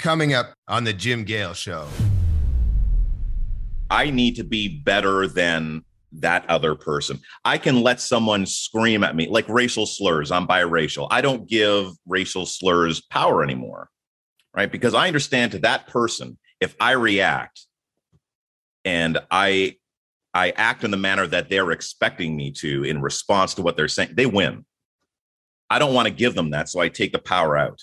coming up on the Jim Gale show. I need to be better than that other person. I can let someone scream at me like racial slurs. I'm biracial. I don't give racial slurs power anymore, right? Because I understand to that person, if I react and I I act in the manner that they're expecting me to in response to what they're saying, they win. I don't want to give them that, so I take the power out.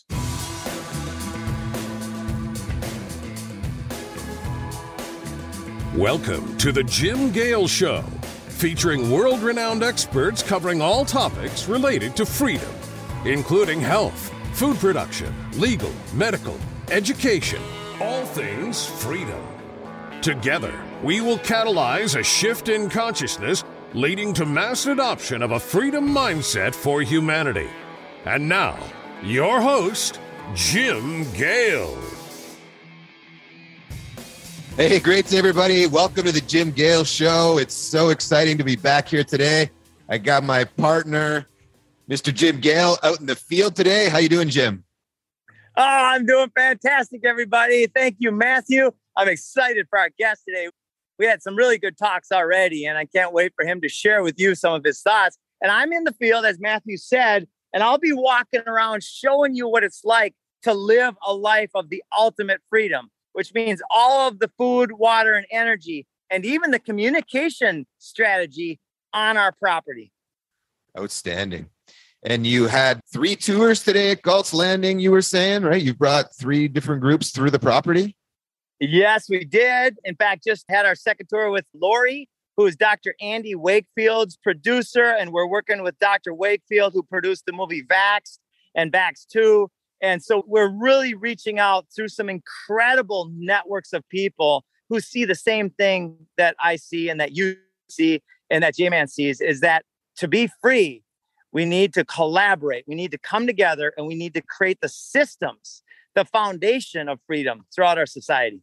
Welcome to the Jim Gale Show, featuring world renowned experts covering all topics related to freedom, including health, food production, legal, medical, education, all things freedom. Together, we will catalyze a shift in consciousness leading to mass adoption of a freedom mindset for humanity. And now, your host, Jim Gale. Hey, great everybody. Welcome to the Jim Gale Show. It's so exciting to be back here today. I got my partner, Mr. Jim Gale, out in the field today. How you doing, Jim? Oh, I'm doing fantastic, everybody. Thank you, Matthew. I'm excited for our guest today. We had some really good talks already, and I can't wait for him to share with you some of his thoughts. And I'm in the field, as Matthew said, and I'll be walking around showing you what it's like to live a life of the ultimate freedom which means all of the food, water, and energy, and even the communication strategy on our property. Outstanding. And you had three tours today at Galt's Landing, you were saying, right? You brought three different groups through the property? Yes, we did. In fact, just had our second tour with Lori, who is Dr. Andy Wakefield's producer. And we're working with Dr. Wakefield, who produced the movie Vaxxed and Vaxxed 2. And so we're really reaching out through some incredible networks of people who see the same thing that I see and that you see and that J Man sees is that to be free, we need to collaborate. We need to come together and we need to create the systems, the foundation of freedom throughout our society.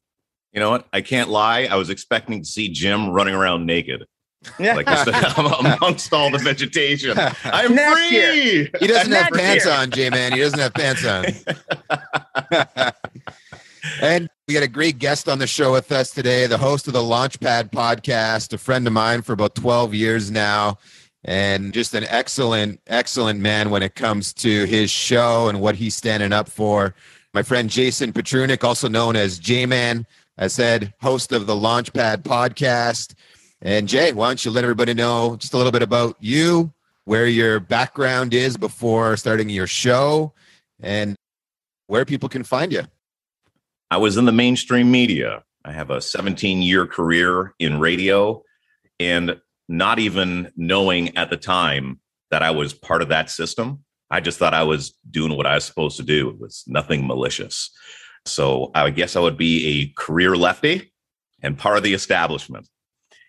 You know what? I can't lie. I was expecting to see Jim running around naked. Yeah. Like just amongst all the vegetation. I'm Next free. year. He doesn't have pants year. on, J Man. He doesn't have pants on. and we got a great guest on the show with us today, the host of the Launchpad podcast, a friend of mine for about 12 years now, and just an excellent, excellent man when it comes to his show and what he's standing up for. My friend Jason Petrunik, also known as J Man, I said, host of the Launchpad podcast. And Jay, why don't you let everybody know just a little bit about you, where your background is before starting your show, and where people can find you. I was in the mainstream media. I have a 17 year career in radio and not even knowing at the time that I was part of that system. I just thought I was doing what I was supposed to do. It was nothing malicious. So I guess I would be a career lefty and part of the establishment.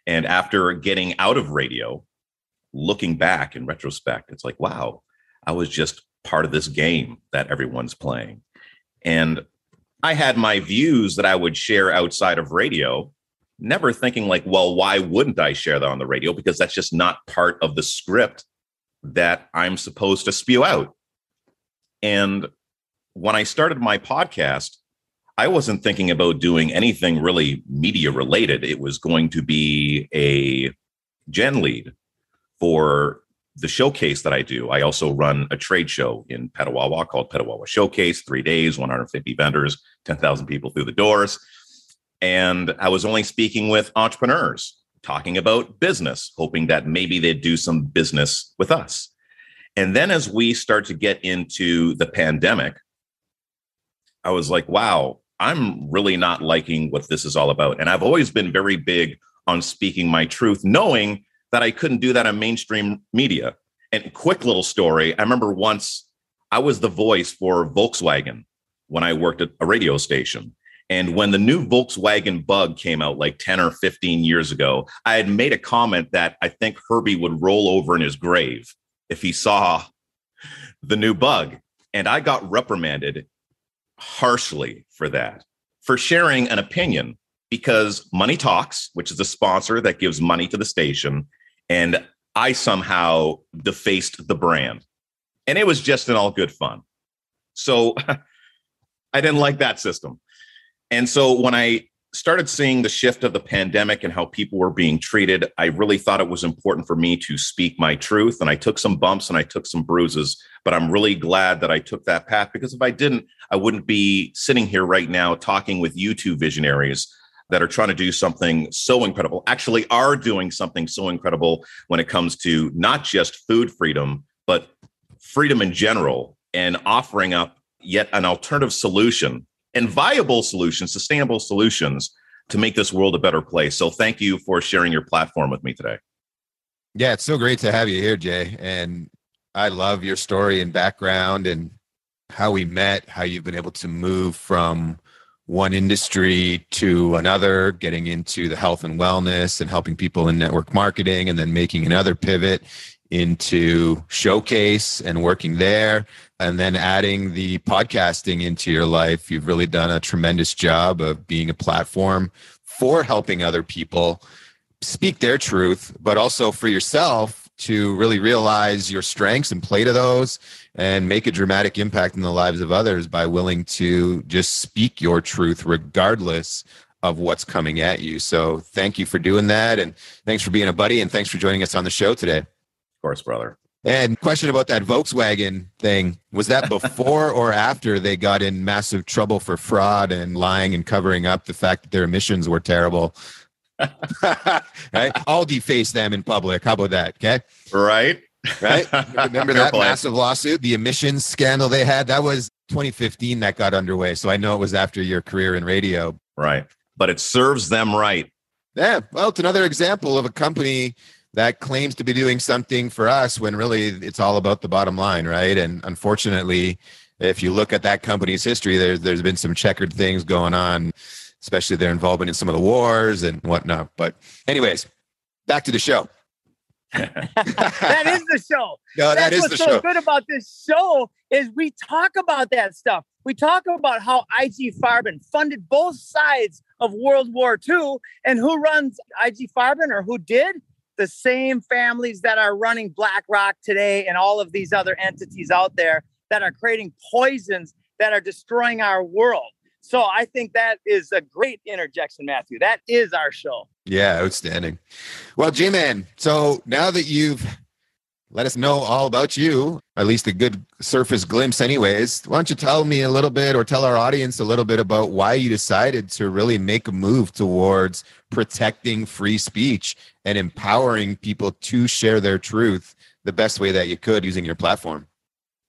And after getting out of radio, looking back in retrospect, it's like, wow, I was just part of this game that everyone's playing. And I had my views that I would share outside of radio, never thinking like, well, why wouldn't I share that on the radio? Because that's just not part of the script that I'm supposed to spew out. And when I started my podcast, I wasn't thinking about doing anything really media related. It was going to be a gen lead for the showcase that I do. I also run a trade show in Petawawa called Petawawa Showcase, three days, 150 vendors, 10,000 people through the doors. And I was only speaking with entrepreneurs, talking about business, hoping that maybe they'd do some business with us. And then as we start to get into the pandemic, I was like, wow, I'm really not liking what this is all about. And I've always been very big on speaking my truth, knowing that I couldn't do that on mainstream media. And quick little story I remember once I was the voice for Volkswagen when I worked at a radio station. And when the new Volkswagen bug came out like 10 or 15 years ago, I had made a comment that I think Herbie would roll over in his grave if he saw the new bug. And I got reprimanded harshly for that, for sharing an opinion because Money Talks, which is a sponsor that gives money to the station, and I somehow defaced the brand. And it was just in all good fun. So I didn't like that system. And so when I started seeing the shift of the pandemic and how people were being treated, I really thought it was important for me to speak my truth. And I took some bumps and I took some bruises, but I'm really glad that I took that path because if I didn't, I wouldn't be sitting here right now talking with you two visionaries that are trying to do something so incredible, actually are doing something so incredible when it comes to not just food freedom, but freedom in general and offering up yet an alternative solution and viable solutions, sustainable solutions to make this world a better place. So thank you for sharing your platform with me today. Yeah, it's so great to have you here, Jay. And I love your story and background and how we met, how you've been able to move from one industry to another, getting into the health and wellness and helping people in network marketing, and then making another pivot into showcase and working there and then adding the podcasting into your life. You've really done a tremendous job of being a platform for helping other people speak their truth but also for yourself to really realize your strengths and play to those and make a dramatic impact in the lives of others by willing to just speak your truth regardless of what's coming at you. So thank you for doing that and thanks for being a buddy and thanks for joining us on the show today course, brother. And question about that Volkswagen thing was that before or after they got in massive trouble for fraud and lying and covering up the fact that their emissions were terrible? right? I'll deface them in public. How about that? Okay. Right. Right. Remember that eh? massive lawsuit, the emissions scandal they had? That was 2015 that got underway. So I know it was after your career in radio. Right. But it serves them right. Yeah. Well, it's another example of a company that claims to be doing something for us when really it's all about the bottom line, right? And unfortunately, if you look at that company's history, there's there's been some checkered things going on, especially their involvement in some of the wars and whatnot. But anyways, back to the show. that is the show. No, That's that is what's the so show. good about this show is we talk about that stuff. We talk about how IG Farben funded both sides of World War II and who runs IG Farben or who did the same families that are running BlackRock today and all of these other entities out there that are creating poisons that are destroying our world. So I think that is a great interjection, Matthew. That is our show. Yeah, outstanding. Well, J Man, so now that you've let us know all about you, at least a good surface glimpse, anyways, why don't you tell me a little bit or tell our audience a little bit about why you decided to really make a move towards protecting free speech and empowering people to share their truth the best way that you could using your platform?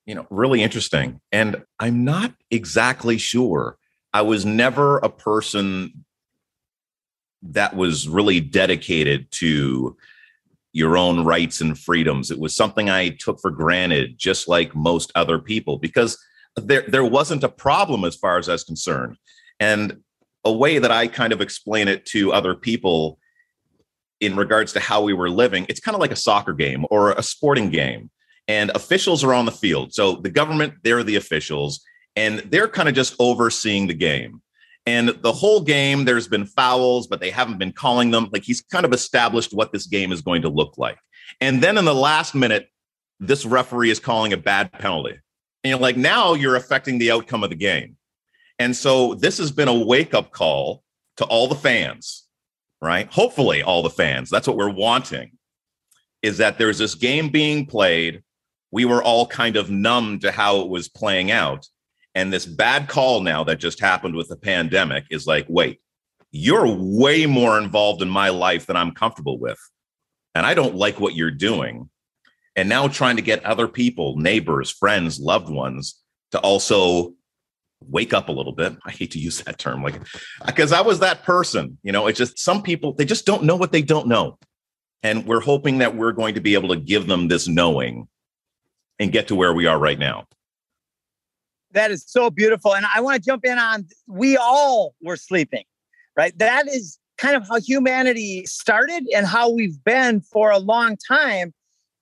You know, really interesting. And I'm not exactly sure. I was never a person that was really dedicated to your own rights and freedoms. It was something I took for granted, just like most other people, because there, there wasn't a problem as far as I was concerned. And a way that I kind of explain it to other people in regards to how we were living, it's kind of like a soccer game or a sporting game. And officials are on the field. So the government, they're the officials, and they're kind of just overseeing the game. And the whole game, there's been fouls, but they haven't been calling them. Like he's kind of established what this game is going to look like. And then in the last minute, this referee is calling a bad penalty. And you're like, now you're affecting the outcome of the game. And so this has been a wake up call to all the fans, right? Hopefully, all the fans. That's what we're wanting is that there's this game being played. We were all kind of numb to how it was playing out. And this bad call now that just happened with the pandemic is like, wait, you're way more involved in my life than I'm comfortable with. And I don't like what you're doing. And now trying to get other people, neighbors, friends, loved ones to also wake up a little bit. I hate to use that term, like, uh, because I was that person. You know, it's just some people, they just don't know what they don't know. And we're hoping that we're going to be able to give them this knowing and get to where we are right now. That is so beautiful. And I want to jump in on we all were sleeping, right? That is kind of how humanity started and how we've been for a long time.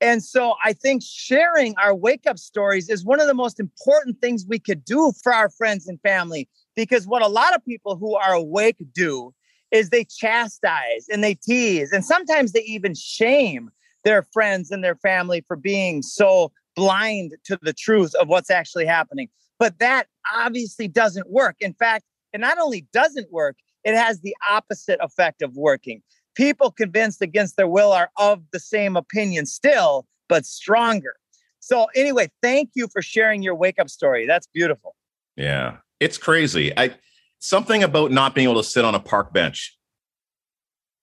And so I think sharing our wake up stories is one of the most important things we could do for our friends and family. Because what a lot of people who are awake do is they chastise and they tease, and sometimes they even shame their friends and their family for being so blind to the truth of what's actually happening. But that obviously doesn't work. In fact, it not only doesn't work, it has the opposite effect of working. People convinced against their will are of the same opinion still, but stronger. So, anyway, thank you for sharing your wake up story. That's beautiful. Yeah, it's crazy. I something about not being able to sit on a park bench.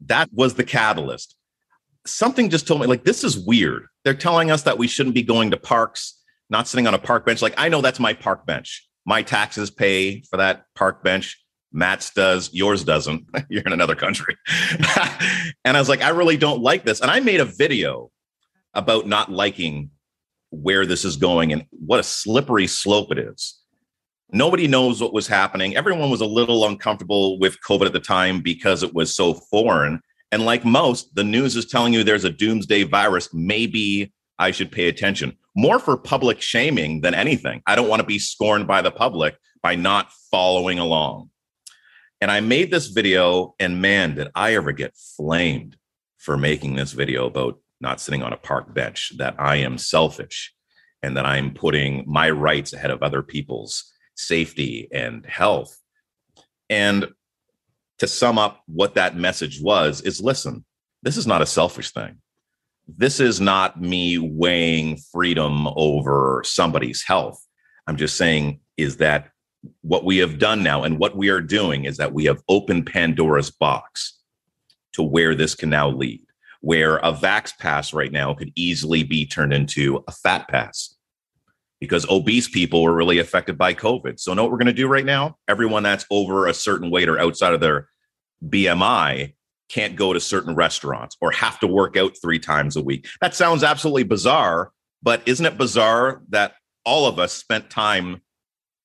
That was the catalyst. Something just told me like this is weird. They're telling us that we shouldn't be going to parks, not sitting on a park bench. Like I know that's my park bench. My taxes pay for that park bench. Matt's does, yours doesn't. You're in another country. and I was like, I really don't like this. And I made a video about not liking where this is going and what a slippery slope it is. Nobody knows what was happening. Everyone was a little uncomfortable with COVID at the time because it was so foreign. And like most, the news is telling you there's a doomsday virus. Maybe I should pay attention more for public shaming than anything. I don't want to be scorned by the public by not following along. And I made this video, and man, did I ever get flamed for making this video about not sitting on a park bench, that I am selfish and that I'm putting my rights ahead of other people's safety and health. And to sum up what that message was, is listen, this is not a selfish thing. This is not me weighing freedom over somebody's health. I'm just saying, is that what we have done now and what we are doing is that we have opened Pandora's box to where this can now lead where a vax pass right now could easily be turned into a fat pass because obese people were really affected by COVID. So, know what we're going to do right now? Everyone that's over a certain weight or outside of their BMI can't go to certain restaurants or have to work out three times a week. That sounds absolutely bizarre, but isn't it bizarre that all of us spent time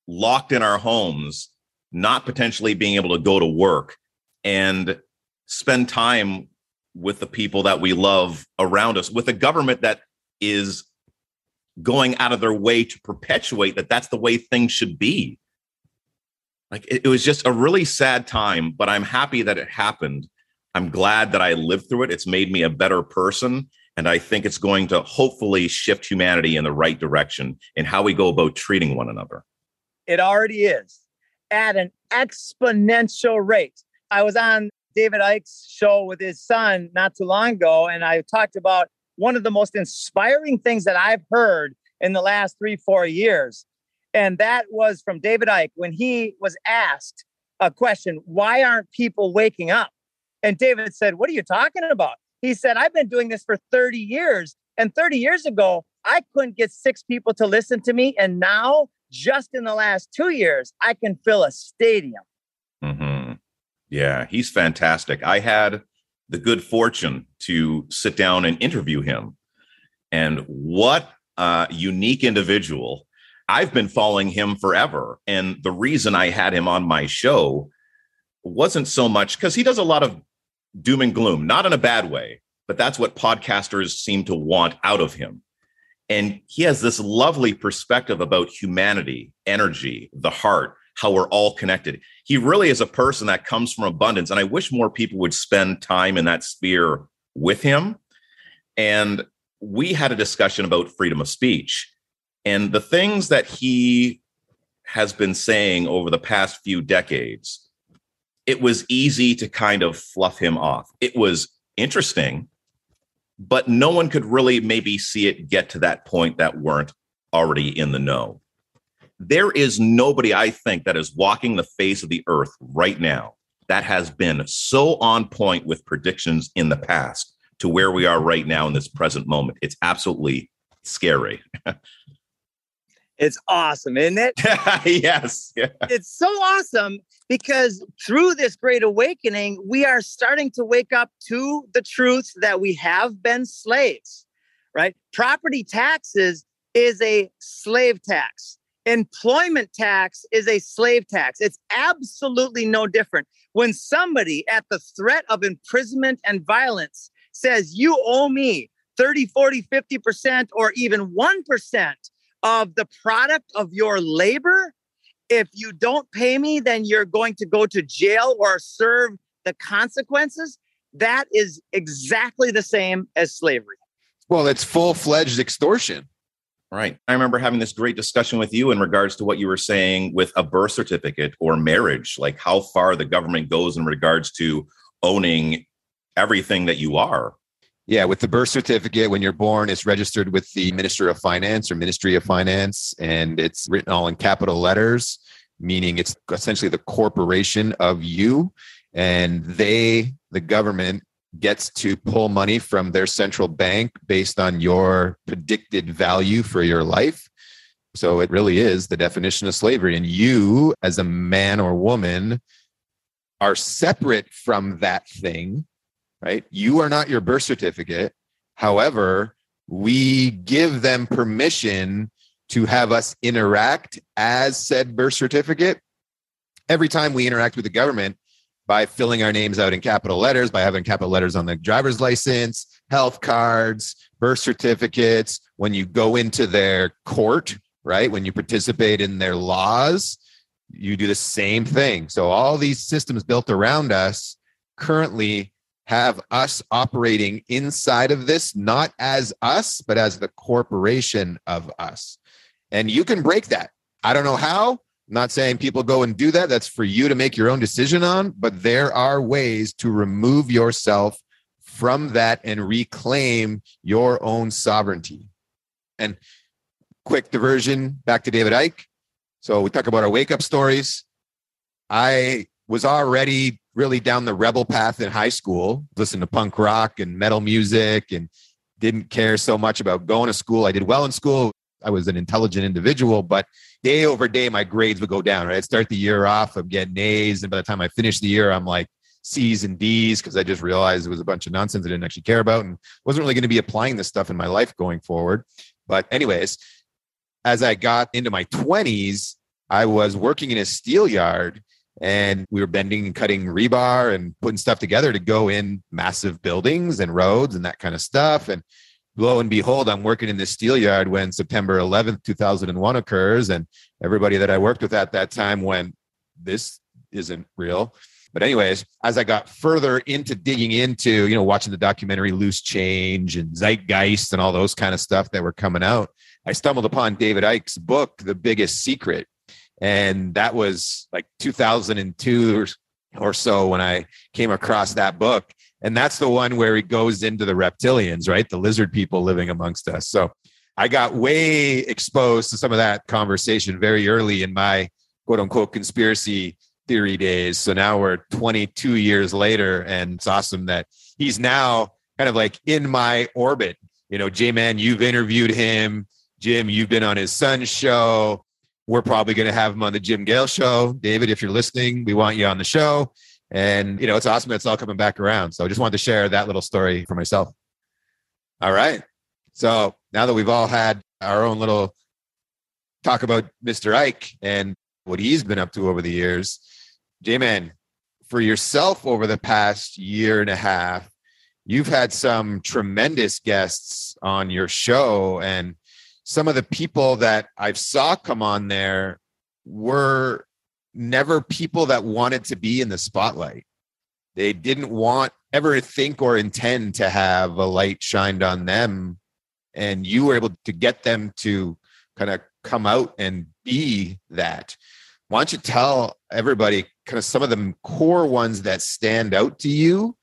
locked in our homes, not potentially being able to go to work and spend time with the people that we love around us, with a government that is going out of their way to perpetuate that that's the way things should be. Like it, it was just a really sad time, but I'm happy that it happened. I'm glad that I lived through it. It's made me a better person. And I think it's going to hopefully shift humanity in the right direction in how we go about treating one another. It already is at an exponential rate. I was on David Icke's show with his son not too long ago, and I talked about one of the most inspiring things that I've heard in the last three, four years. And that was from David Icke when he was asked a question why aren't people waking up? And David said, What are you talking about? He said, I've been doing this for 30 years. And 30 years ago, I couldn't get six people to listen to me. And now, just in the last two years, I can fill a stadium. Mm-hmm. Yeah, he's fantastic. I had the good fortune to sit down and interview him. And what a unique individual. I've been following him forever. And the reason I had him on my show wasn't so much because he does a lot of doom and gloom, not in a bad way, but that's what podcasters seem to want out of him. And he has this lovely perspective about humanity, energy, the heart, how we're all connected. He really is a person that comes from abundance. And I wish more people would spend time in that sphere with him. And we had a discussion about freedom of speech and the things that he has been saying over the past few decades. It was easy to kind of fluff him off. It was interesting, but no one could really maybe see it get to that point that weren't already in the know there is nobody I think that is walking the face of the earth right now that has been so on point with predictions in the past to where we are right now in this present moment. It's absolutely scary. it's awesome, isn't it? yes. Yeah. It's so awesome because through this great awakening, we are starting to wake up to the truth that we have been slaves, right? Property taxes is a slave tax Employment tax is a slave tax. It's absolutely no different. When somebody at the threat of imprisonment and violence says, You owe me 30, 40, 50%, or even 1% of the product of your labor, if you don't pay me, then you're going to go to jail or serve the consequences. That is exactly the same as slavery. Well, it's full fledged extortion. Right. I remember having this great discussion with you in regards to what you were saying with a birth certificate or marriage, like how far the government goes in regards to owning everything that you are. Yeah, with the birth certificate, when you're born, it's registered with the Minister of Finance or Ministry of Finance, and it's written all in capital letters, meaning it's essentially the corporation of you. And they, the government, gets to pull money from their central bank based on your predicted value for your life. So it really is the definition of slavery. And you, as a man or woman, are separate from that thing, right? You are not your birth certificate. However, we give them permission to have us interact as said birth certificate. Every time we interact with the government, by filling our names out in capital letters, by having capital letters on the driver's license, health cards, birth certificates, when you go into their court, right? When you participate in their laws, you do the same thing. So all these systems built around us currently have us operating inside of this, not as us, but as the corporation of us. And you can break that. I don't know how, I'm not saying people go and do that. That's for you to make your own decision on, but there are ways to remove yourself from that and reclaim your own sovereignty. And quick diversion back to David Icke. So we talk about our wake up stories. I was already really down the rebel path in high school, listened to punk rock and metal music and didn't care so much about going to school. I did well in school. I was an intelligent individual, but day over day, my grades would go down. Right, I'd start the year off, I'm getting A's, and by the time I finish the year, I'm like C's and D's because I just realized it was a bunch of nonsense I didn't actually care about and wasn't really going to be applying this stuff in my life going forward. But anyways, as I got into my 20s, I was working in a steel yard and we were bending and cutting rebar and putting stuff together to go in massive buildings and roads and that kind of stuff. And lo and behold, I'm working in this steel yard when September 11th, 2001 occurs. And everybody that I worked with at that time went, this isn't real. But anyways, as I got further into digging into, you know, watching the documentary Loose Change and Zeitgeist and all those kind of stuff that were coming out, I stumbled upon David Icke's book, The Biggest Secret. And that was like 2002 or so when I came across that book. And that's the one where he goes into the reptilians, right? The lizard people living amongst us. So I got way exposed to some of that conversation very early in my quote unquote conspiracy theory days. So now we're 22 years later, and it's awesome that he's now kind of like in my orbit. You know, J Man, you've interviewed him. Jim, you've been on his son's show. We're probably going to have him on the Jim Gale show. David, if you're listening, we want you on the show. And, you know, it's awesome. It's all coming back around. So I just wanted to share that little story for myself. All right. So now that we've all had our own little talk about Mr. Icke and what he's been up to over the years, J-Man, for yourself over the past year and a half, you've had some tremendous guests on your show and some of the people that I've saw come on there were never people that wanted to be in the spotlight. They didn't want ever think or intend to have a light shined on them. And you were able to get them to kind of come out and be that. Why don't you tell everybody kind of some of the core ones that stand out to you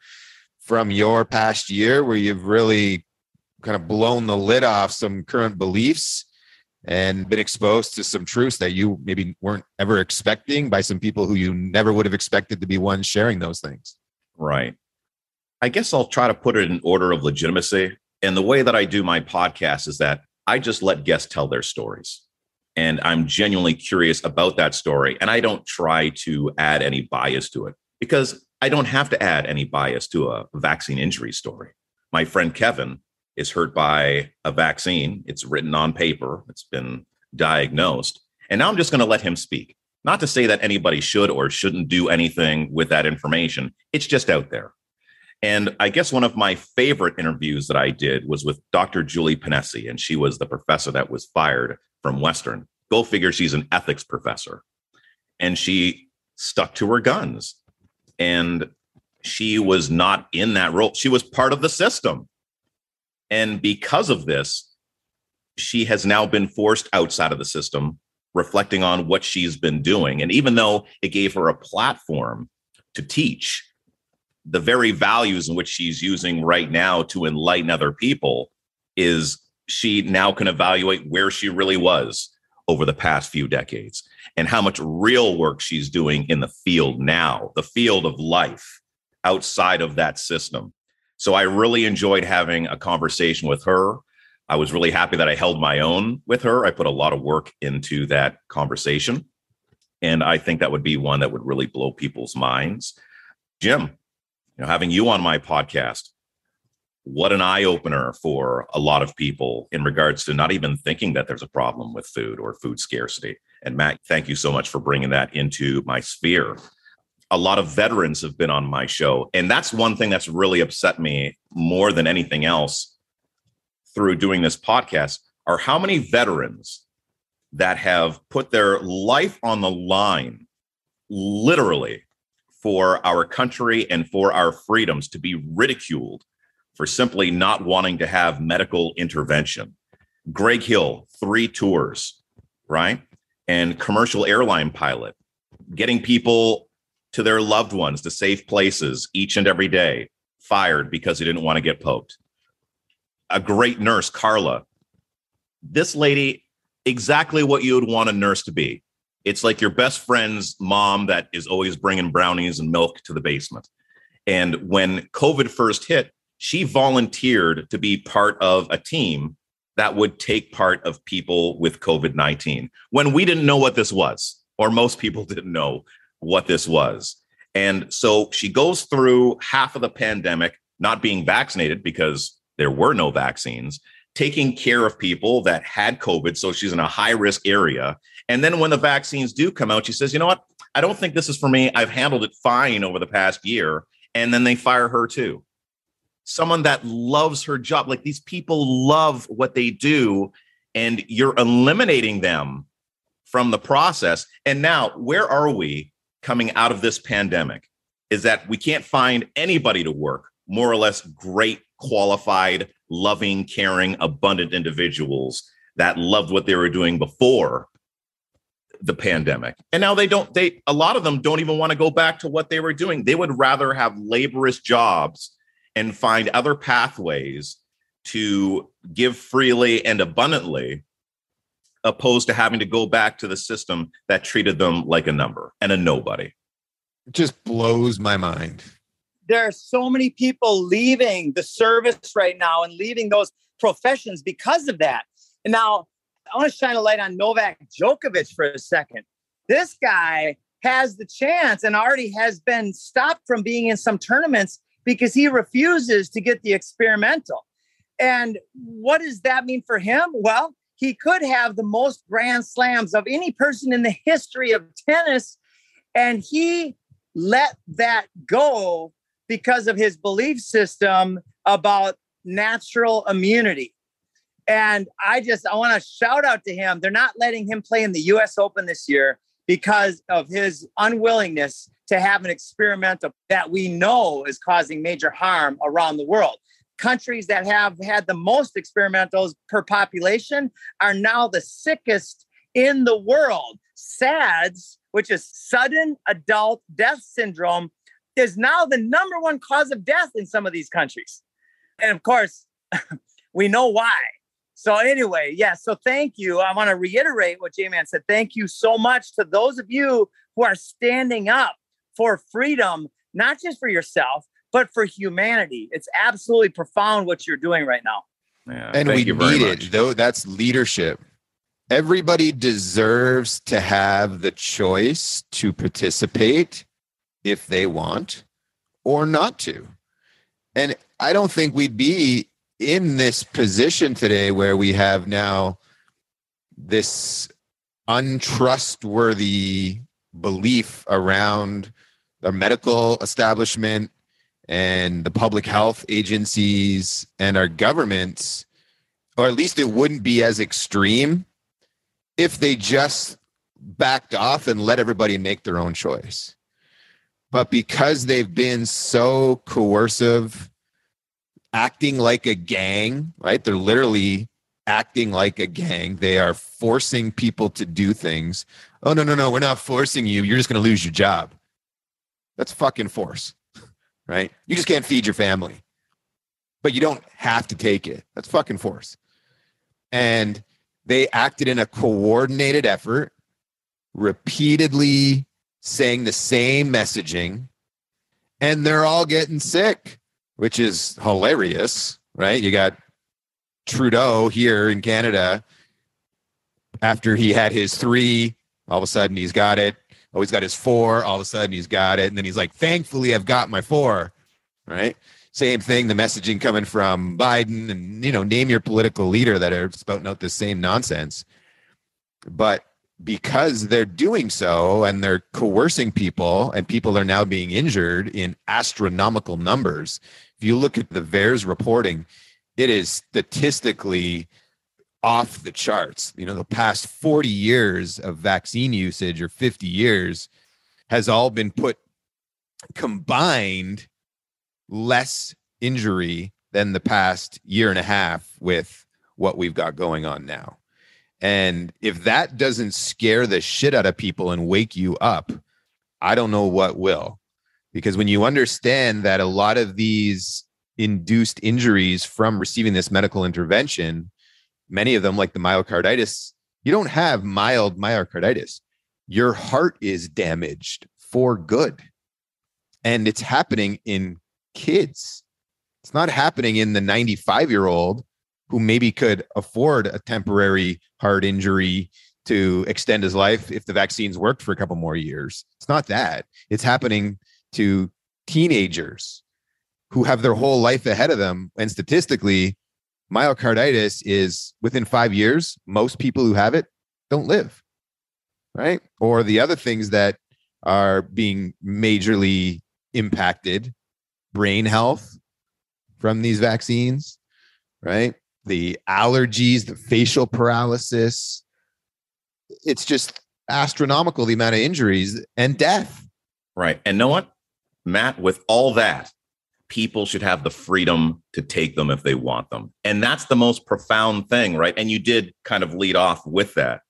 from your past year where you've really kind of blown the lid off some current beliefs and been exposed to some truths that you maybe weren't ever expecting by some people who you never would have expected to be ones sharing those things. Right. I guess I'll try to put it in order of legitimacy. And the way that I do my podcast is that I just let guests tell their stories. And I'm genuinely curious about that story. And I don't try to add any bias to it because I don't have to add any bias to a vaccine injury story. My friend Kevin is hurt by a vaccine. It's written on paper, it's been diagnosed. And now I'm just going to let him speak. Not to say that anybody should or shouldn't do anything with that information, it's just out there. And I guess one of my favorite interviews that I did was with Dr. Julie Ponesse, and she was the professor that was fired from Western. Go figure, she's an ethics professor. And she stuck to her guns. And she was not in that role. She was part of the system. And because of this, she has now been forced outside of the system, reflecting on what she's been doing. And even though it gave her a platform to teach, the very values in which she's using right now to enlighten other people is she now can evaluate where she really was over the past few decades and how much real work she's doing in the field now, the field of life outside of that system. So I really enjoyed having a conversation with her. I was really happy that I held my own with her. I put a lot of work into that conversation. And I think that would be one that would really blow people's minds. Jim, you know, having you on my podcast, what an eye opener for a lot of people in regards to not even thinking that there's a problem with food or food scarcity. And Matt, thank you so much for bringing that into my sphere. A lot of veterans have been on my show. And that's one thing that's really upset me more than anything else through doing this podcast are how many veterans that have put their life on the line, literally, for our country and for our freedoms to be ridiculed for simply not wanting to have medical intervention. Greg Hill, three tours, right? And commercial airline pilot, getting people to their loved ones to safe places each and every day, fired because he didn't want to get poked. A great nurse, Carla. This lady, exactly what you would want a nurse to be. It's like your best friend's mom that is always bringing brownies and milk to the basement. And when COVID first hit, she volunteered to be part of a team that would take part of people with COVID 19 when we didn't know what this was, or most people didn't know what this was. And so she goes through half of the pandemic not being vaccinated because there were no vaccines, taking care of people that had COVID. So she's in a high risk area. And then when the vaccines do come out, she says, you know what? I don't think this is for me. I've handled it fine over the past year. And then they fire her too someone that loves her job. Like these people love what they do, and you're eliminating them from the process. And now, where are we coming out of this pandemic? Is that we can't find anybody to work, more or less great, qualified, loving, caring, abundant individuals that loved what they were doing before the pandemic. And now they don't, they, a lot of them don't even want to go back to what they were doing. They would rather have laborious jobs and find other pathways to give freely and abundantly opposed to having to go back to the system that treated them like a number and a nobody it just blows my mind there are so many people leaving the service right now and leaving those professions because of that and now i want to shine a light on novak djokovic for a second this guy has the chance and already has been stopped from being in some tournaments because he refuses to get the experimental. And what does that mean for him? Well, he could have the most grand slams of any person in the history of tennis. And he let that go because of his belief system about natural immunity. And I just, I want to shout out to him. They're not letting him play in the US Open this year because of his unwillingness to have an experimental that we know is causing major harm around the world. Countries that have had the most experimentals per population are now the sickest in the world. SADS, which is sudden adult death syndrome, is now the number one cause of death in some of these countries. And of course, we know why. So, anyway, yeah, so thank you. I want to reiterate what J Man said. Thank you so much to those of you who are standing up for freedom, not just for yourself, but for humanity. It's absolutely profound what you're doing right now. Yeah, and we need it, though. That's leadership. Everybody deserves to have the choice to participate if they want or not to. And I don't think we'd be in this position today where we have now this untrustworthy belief around the medical establishment and the public health agencies and our governments, or at least it wouldn't be as extreme if they just backed off and let everybody make their own choice. But because they've been so coercive, acting like a gang, right? They're literally acting like a gang. They are forcing people to do things. Oh, no, no, no, we're not forcing you. You're just going to lose your job. That's fucking force, right? You just can't feed your family, but you don't have to take it. That's fucking force. And they acted in a coordinated effort, repeatedly saying the same messaging, and they're all getting sick, which is hilarious, right? You got Trudeau here in Canada after he had his three, all of a sudden he's got it. Oh, he's got his four, all of a sudden he's got it. And then he's like, thankfully, I've got my four, right? Same thing, the messaging coming from Biden and, you know, name your political leader that are spouting out the same nonsense. But because they're doing so and they're coercing people and people are now being injured in astronomical numbers. If you look at the VAERS reporting, it is statistically off the charts. You know, the past 40 years of vaccine usage or 50 years has all been put combined less injury than the past year and a half with what we've got going on now. And if that doesn't scare the shit out of people and wake you up, I don't know what will. Because when you understand that a lot of these induced injuries from receiving this medical intervention, many of them, like the myocarditis, you don't have mild myocarditis. Your heart is damaged for good. And it's happening in kids. It's not happening in the 95 year old who maybe could afford a temporary heart injury to extend his life if the vaccines worked for a couple more years. It's not that. It's happening to teenagers who have their whole life ahead of them. And statistically, myocarditis is within five years, most people who have it don't live. Right. Or the other things that are being majorly impacted brain health from these vaccines, right? the allergies, the facial paralysis. It's just astronomical the amount of injuries and death. Right. And know what, Matt, with all that, people should have the freedom to take them if they want them. And that's the most profound thing, right? And you did kind of lead off with that.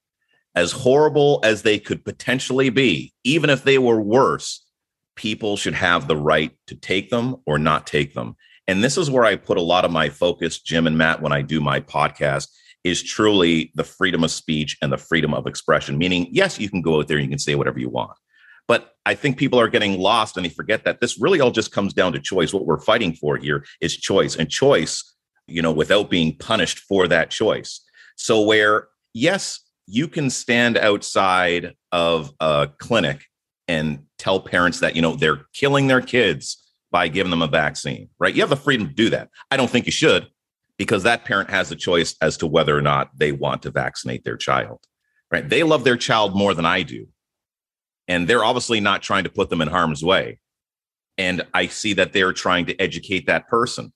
As horrible as they could potentially be, even if they were worse, people should have the right to take them or not take them. And this is where I put a lot of my focus, Jim and Matt, when I do my podcast, is truly the freedom of speech and the freedom of expression. Meaning, yes, you can go out there and you can say whatever you want. But I think people are getting lost and they forget that this really all just comes down to choice. What we're fighting for here is choice and choice, you know, without being punished for that choice. So, where, yes, you can stand outside of a clinic and tell parents that, you know, they're killing their kids by giving them a vaccine, right? You have the freedom to do that. I don't think you should because that parent has the choice as to whether or not they want to vaccinate their child, right? They love their child more than I do. And they're obviously not trying to put them in harm's way. And I see that they're trying to educate that person.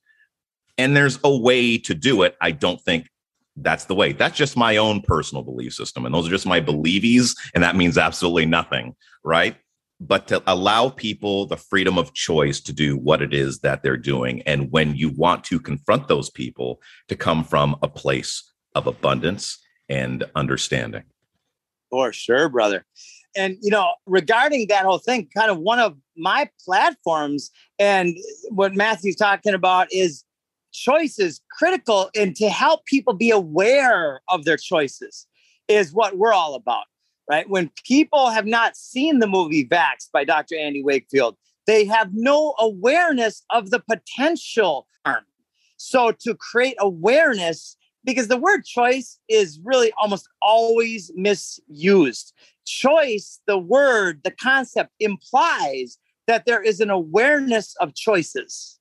And there's a way to do it. I don't think that's the way. That's just my own personal belief system. And those are just my believies. And that means absolutely nothing, right? but to allow people the freedom of choice to do what it is that they're doing. And when you want to confront those people, to come from a place of abundance and understanding. For sure, brother. And, you know, regarding that whole thing, kind of one of my platforms and what Matthew's talking about is choices critical and to help people be aware of their choices is what we're all about right? When people have not seen the movie Vaxxed by Dr. Andy Wakefield, they have no awareness of the potential harm. So to create awareness, because the word choice is really almost always misused. Choice, the word, the concept implies that there is an awareness of choices.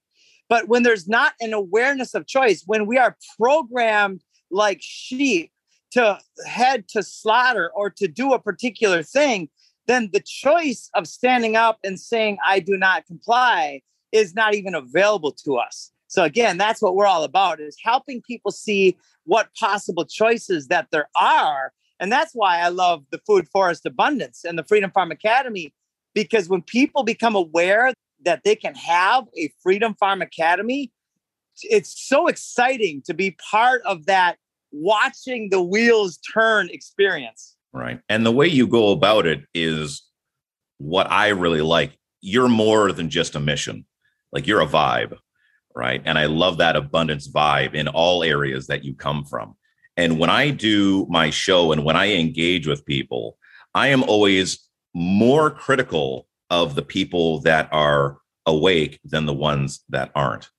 But when there's not an awareness of choice, when we are programmed like sheep to head to slaughter or to do a particular thing, then the choice of standing up and saying, I do not comply is not even available to us. So again, that's what we're all about is helping people see what possible choices that there are. And that's why I love the Food Forest Abundance and the Freedom Farm Academy, because when people become aware that they can have a Freedom Farm Academy, it's so exciting to be part of that watching the wheels turn experience. Right. And the way you go about it is what I really like. You're more than just a mission, like you're a vibe. Right. And I love that abundance vibe in all areas that you come from. And when I do my show and when I engage with people, I am always more critical of the people that are awake than the ones that aren't.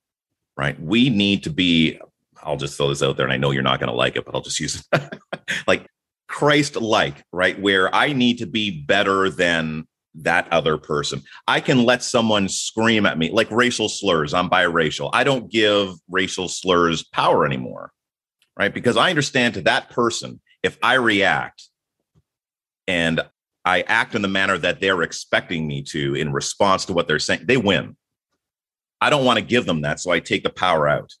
Right. We need to be, I'll just throw this out there and I know you're not going to like it, but I'll just use it like Christ like, right? Where I need to be better than that other person. I can let someone scream at me like racial slurs. I'm biracial. I don't give racial slurs power anymore, right? Because I understand to that person, if I react and I act in the manner that they're expecting me to in response to what they're saying, they win. I don't want to give them that. So I take the power out.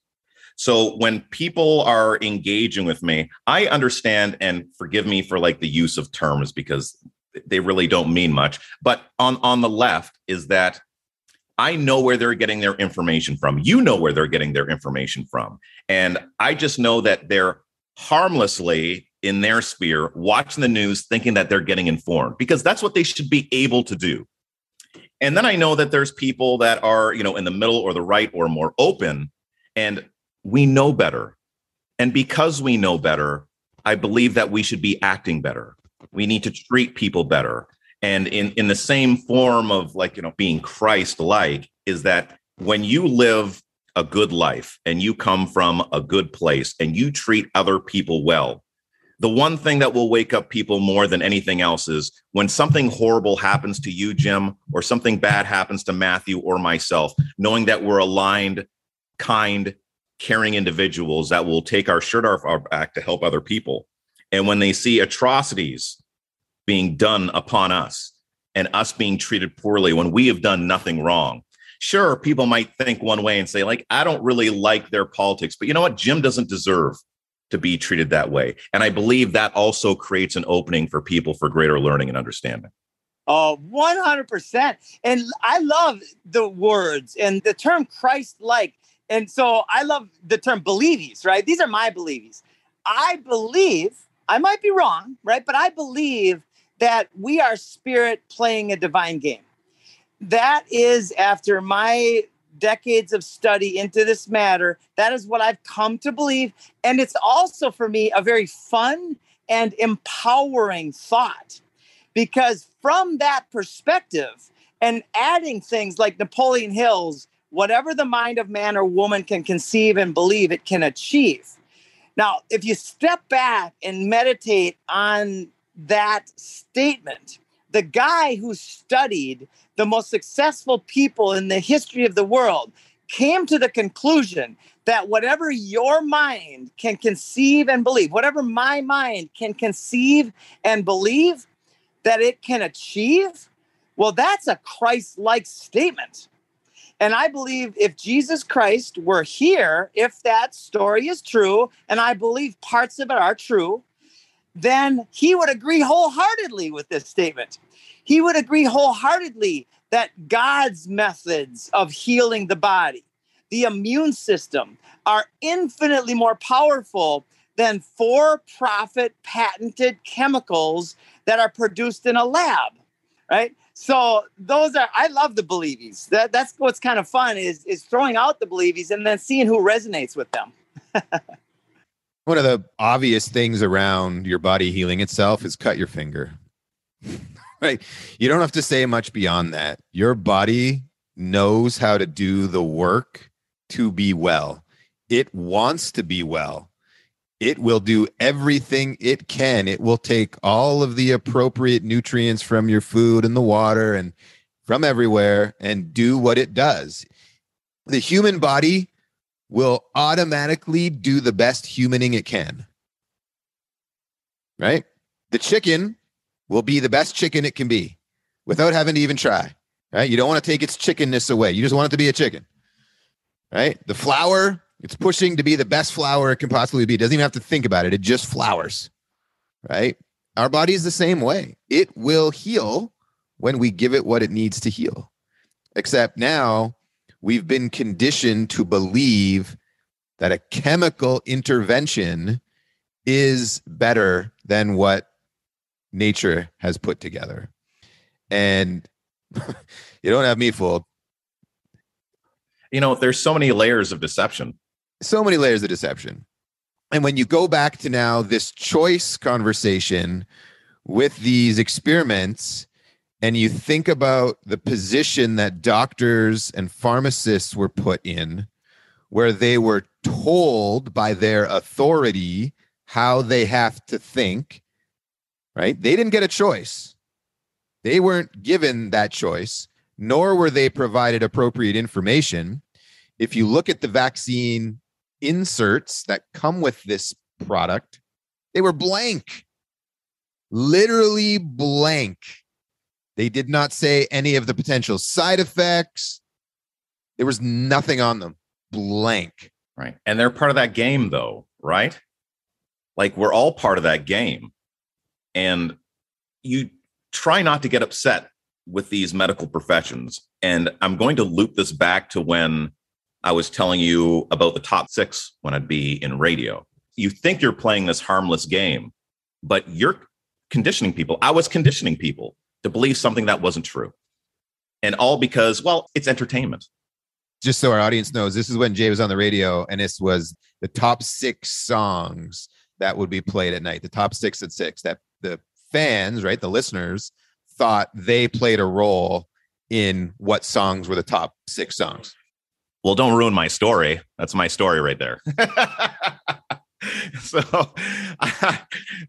So when people are engaging with me, I understand and forgive me for like the use of terms because they really don't mean much. But on on the left is that I know where they're getting their information from. You know where they're getting their information from. And I just know that they're harmlessly in their sphere watching the news thinking that they're getting informed because that's what they should be able to do. And then I know that there's people that are, you know, in the middle or the right or more open and we know better. And because we know better, I believe that we should be acting better. We need to treat people better. And in, in the same form of like, you know, being Christ like, is that when you live a good life and you come from a good place and you treat other people well, the one thing that will wake up people more than anything else is when something horrible happens to you, Jim, or something bad happens to Matthew or myself, knowing that we're aligned, kind, caring individuals that will take our shirt off our back to help other people. And when they see atrocities being done upon us and us being treated poorly when we have done nothing wrong, sure, people might think one way and say, like, I don't really like their politics. But you know what? Jim doesn't deserve to be treated that way. And I believe that also creates an opening for people for greater learning and understanding. Oh, 100%. And I love the words and the term Christ like. And so I love the term believes, right? These are my believes. I believe I might be wrong, right? But I believe that we are spirit playing a divine game. That is, after my decades of study into this matter, that is what I've come to believe. And it's also for me a very fun and empowering thought because from that perspective, and adding things like Napoleon Hill's, whatever the mind of man or woman can conceive and believe, it can achieve. Now, if you step back and meditate on that statement, the guy who studied the most successful people in the history of the world came to the conclusion that whatever your mind can conceive and believe, whatever my mind can conceive and believe that it can achieve, well, that's a Christ like statement. And I believe if Jesus Christ were here, if that story is true, and I believe parts of it are true, then he would agree wholeheartedly with this statement. He would agree wholeheartedly that God's methods of healing the body, the immune system, are infinitely more powerful than for profit patented chemicals that are produced in a lab, right? So those are I love the believies. That that's what's kind of fun is is throwing out the believies and then seeing who resonates with them. One of the obvious things around your body healing itself is cut your finger. right? You don't have to say much beyond that. Your body knows how to do the work to be well. It wants to be well it will do everything it can. It will take all of the appropriate nutrients from your food and the water and from everywhere and do what it does. The human body will automatically do the best humaning it can. Right? The chicken will be the best chicken it can be without having to even try. Right? You don't want to take its chickenness away. You just want it to be a chicken. Right? The flour it's pushing to be the best flower it can possibly be. It doesn't even have to think about it. It just flowers, right? Our body is the same way. It will heal when we give it what it needs to heal. Except now we've been conditioned to believe that a chemical intervention is better than what nature has put together. And you don't have me fooled. You know, there's so many layers of deception. So many layers of deception. And when you go back to now this choice conversation with these experiments, and you think about the position that doctors and pharmacists were put in, where they were told by their authority how they have to think, right? They didn't get a choice. They weren't given that choice, nor were they provided appropriate information. If you look at the vaccine inserts that come with this product, they were blank, literally blank. They did not say any of the potential side effects. There was nothing on them, blank. Right. And they're part of that game, though, right? Like we're all part of that game. And you try not to get upset with these medical professions. And I'm going to loop this back to when I was telling you about the top six when I'd be in radio. You think you're playing this harmless game, but you're conditioning people. I was conditioning people to believe something that wasn't true. And all because, well, it's entertainment. Just so our audience knows, this is when Jay was on the radio and this was the top six songs that would be played at night, the top six at six that the fans, right, the listeners thought they played a role in what songs were the top six songs. Well, don't ruin my story. That's my story right there. so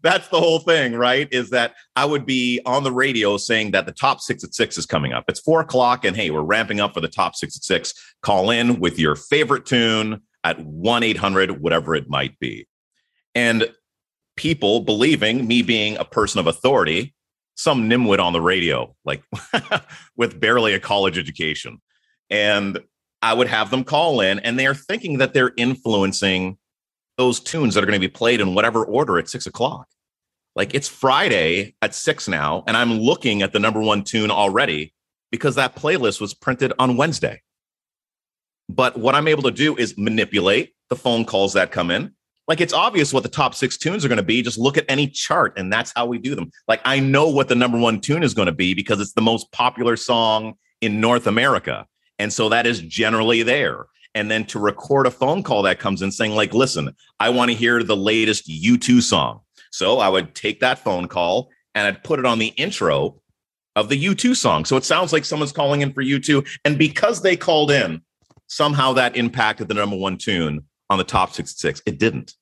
that's the whole thing, right? Is that I would be on the radio saying that the top six at six is coming up. It's four o'clock, and hey, we're ramping up for the top six at six. Call in with your favorite tune at 1 800, whatever it might be. And people believing me being a person of authority, some nimwit on the radio, like with barely a college education. And I would have them call in and they are thinking that they're influencing those tunes that are going to be played in whatever order at six o'clock. Like it's Friday at six now, and I'm looking at the number one tune already because that playlist was printed on Wednesday. But what I'm able to do is manipulate the phone calls that come in. Like it's obvious what the top six tunes are going to be. Just look at any chart, and that's how we do them. Like I know what the number one tune is going to be because it's the most popular song in North America. And so that is generally there. And then to record a phone call that comes in saying, like, listen, I want to hear the latest U2 song. So I would take that phone call and I'd put it on the intro of the U2 song. So it sounds like someone's calling in for U2. And because they called in, somehow that impacted the number one tune on the top 66. It didn't.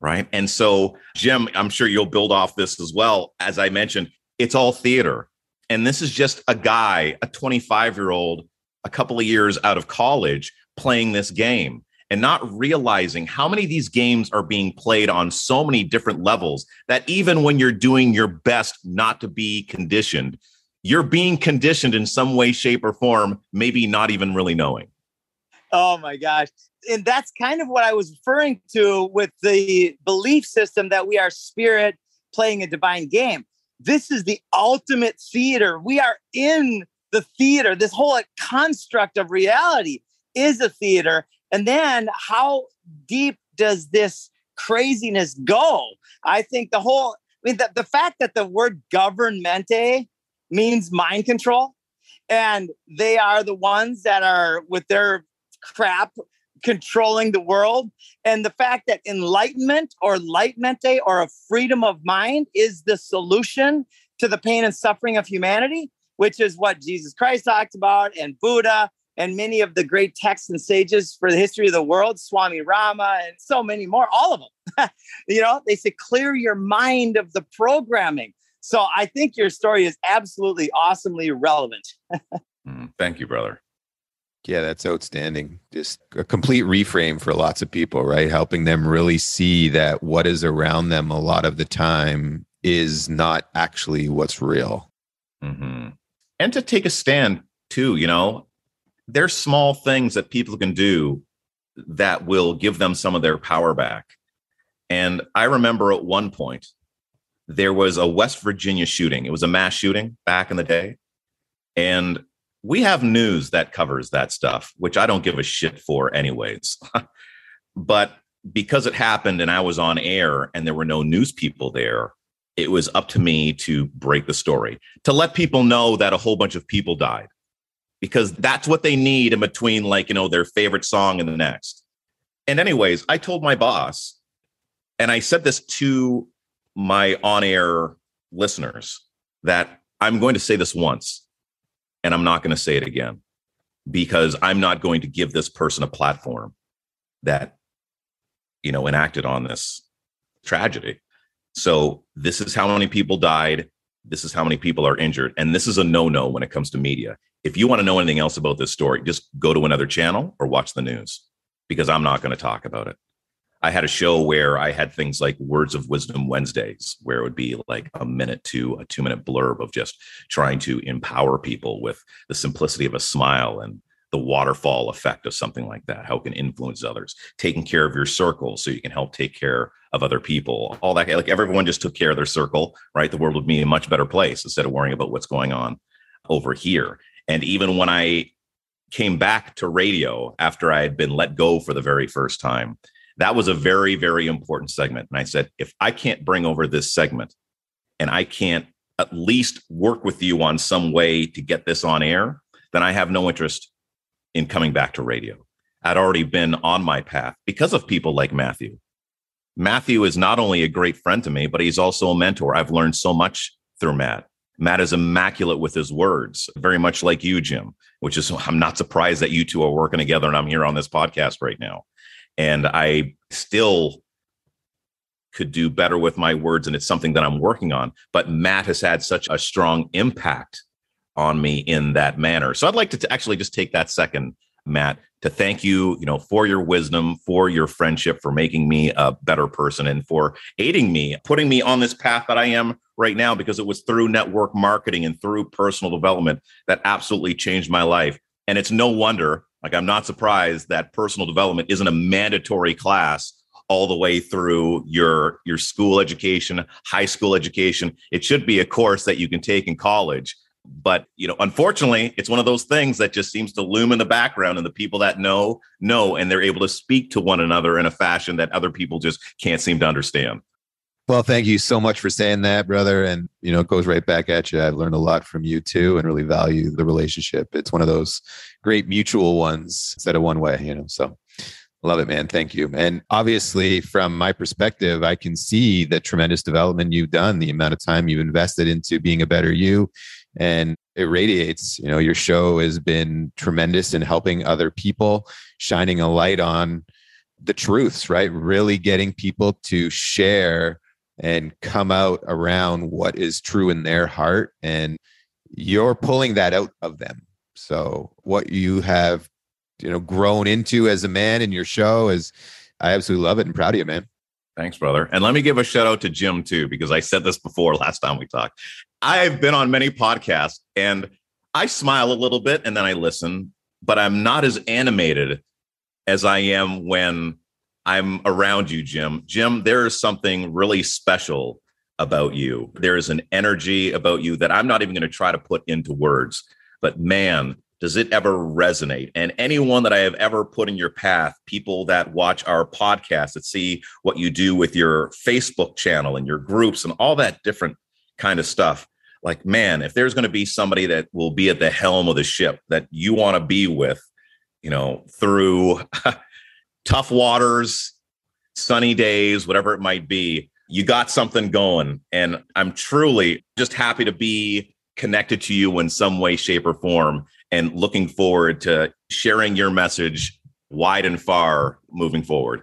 Right. And so, Jim, I'm sure you'll build off this as well. As I mentioned, it's all theater. And this is just a guy, a 25 year old a couple of years out of college playing this game and not realizing how many of these games are being played on so many different levels that even when you're doing your best not to be conditioned, you're being conditioned in some way, shape, or form, maybe not even really knowing. Oh my gosh. And that's kind of what I was referring to with the belief system that we are spirit playing a divine game. This is the ultimate theater. We are in the theater, this whole construct of reality is a theater. And then how deep does this craziness go? I think the whole, I mean, the, the fact that the word governmente means mind control, and they are the ones that are with their crap controlling the world. And the fact that enlightenment or lightmente or a freedom of mind is the solution to the pain and suffering of humanity which is what Jesus Christ talked about and Buddha and many of the great texts and sages for the history of the world, Swami Rama and so many more, all of them. you know, they say clear your mind of the programming. So I think your story is absolutely awesomely relevant. mm, thank you, brother. Yeah, that's outstanding. Just a complete reframe for lots of people, right? Helping them really see that what is around them a lot of the time is not actually what's real. Mm-hmm and to take a stand too you know there's small things that people can do that will give them some of their power back. And i remember at one point there was a west virginia shooting. It was a mass shooting back in the day. And we have news that covers that stuff which i don't give a shit for anyways. But because it happened and I was on air and there were no news people there, it was up to me to break the story, to let people know that a whole bunch of people died because that's what they need in between, like, you know, their favorite song and the next. And, anyways, I told my boss, and I said this to my on air listeners that I'm going to say this once and I'm not going to say it again because I'm not going to give this person a platform that, you know, enacted on this tragedy. So this is how many people died. This is how many people are injured. And this is a no no when it comes to media. If you want to know anything else about this story, just go to another channel or watch the news because I'm not going to talk about it. I had a show where I had things like Words of Wisdom Wednesdays, where it would be like a minute to a two minute blurb of just trying to empower people with the simplicity of a smile and the waterfall effect of something like that, how it can influence others, taking care of your circle so you can help take care of other people, all that. Like everyone just took care of their circle, right? The world would be a much better place instead of worrying about what's going on over here. And even when I came back to radio after I had been let go for the very first time, that was a very, very important segment. And I said, if I can't bring over this segment and I can't at least work with you on some way to get this on air, then I have no interest in coming back to radio. I'd already been on my path because of people like Matthew. Matthew is not only a great friend to me, but he's also a mentor. I've learned so much through Matt. Matt is immaculate with his words, very much like you, Jim, which is, I'm not surprised that you two are working together and I'm here on this podcast right now. And I still could do better with my words, and it's something that I'm working on. But Matt has had such a strong impact on me in that manner. So I'd like to t- actually just take that second, Matt, to thank you, you know, for your wisdom, for your friendship, for making me a better person and for aiding me, putting me on this path that I am right now because it was through network marketing and through personal development that absolutely changed my life. And it's no wonder, like I'm not surprised that personal development isn't a mandatory class all the way through your your school education, high school education. It should be a course that you can take in college but you know unfortunately it's one of those things that just seems to loom in the background and the people that know know and they're able to speak to one another in a fashion that other people just can't seem to understand well thank you so much for saying that brother and you know it goes right back at you i've learned a lot from you too and really value the relationship it's one of those great mutual ones instead of one way you know so Love it, man. Thank you. And obviously, from my perspective, I can see the tremendous development you've done, the amount of time you've invested into being a better you, and it radiates. You know, your show has been tremendous in helping other people, shining a light on the truths, right? Really getting people to share and come out around what is true in their heart. And you're pulling that out of them. So, what you have, you know, grown into as a man in your show is, I absolutely love it and proud of you, man. Thanks, brother. And let me give a shout out to Jim too, because I said this before last time we talked. I've been on many podcasts and I smile a little bit and then I listen, but I'm not as animated as I am when I'm around you, Jim. Jim, there is something really special about you. There is an energy about you that I'm not even going to try to put into words. But man, does it ever resonate? And anyone that I have ever put in your path, people that watch our podcast, that see what you do with your Facebook channel and your groups and all that different kind of stuff. Like, man, if there's going to be somebody that will be at the helm of the ship that you want to be with, you know, through tough waters, sunny days, whatever it might be, you got something going. And I'm truly just happy to be connected to you in some way, shape, or form, and looking forward to sharing your message wide and far moving forward.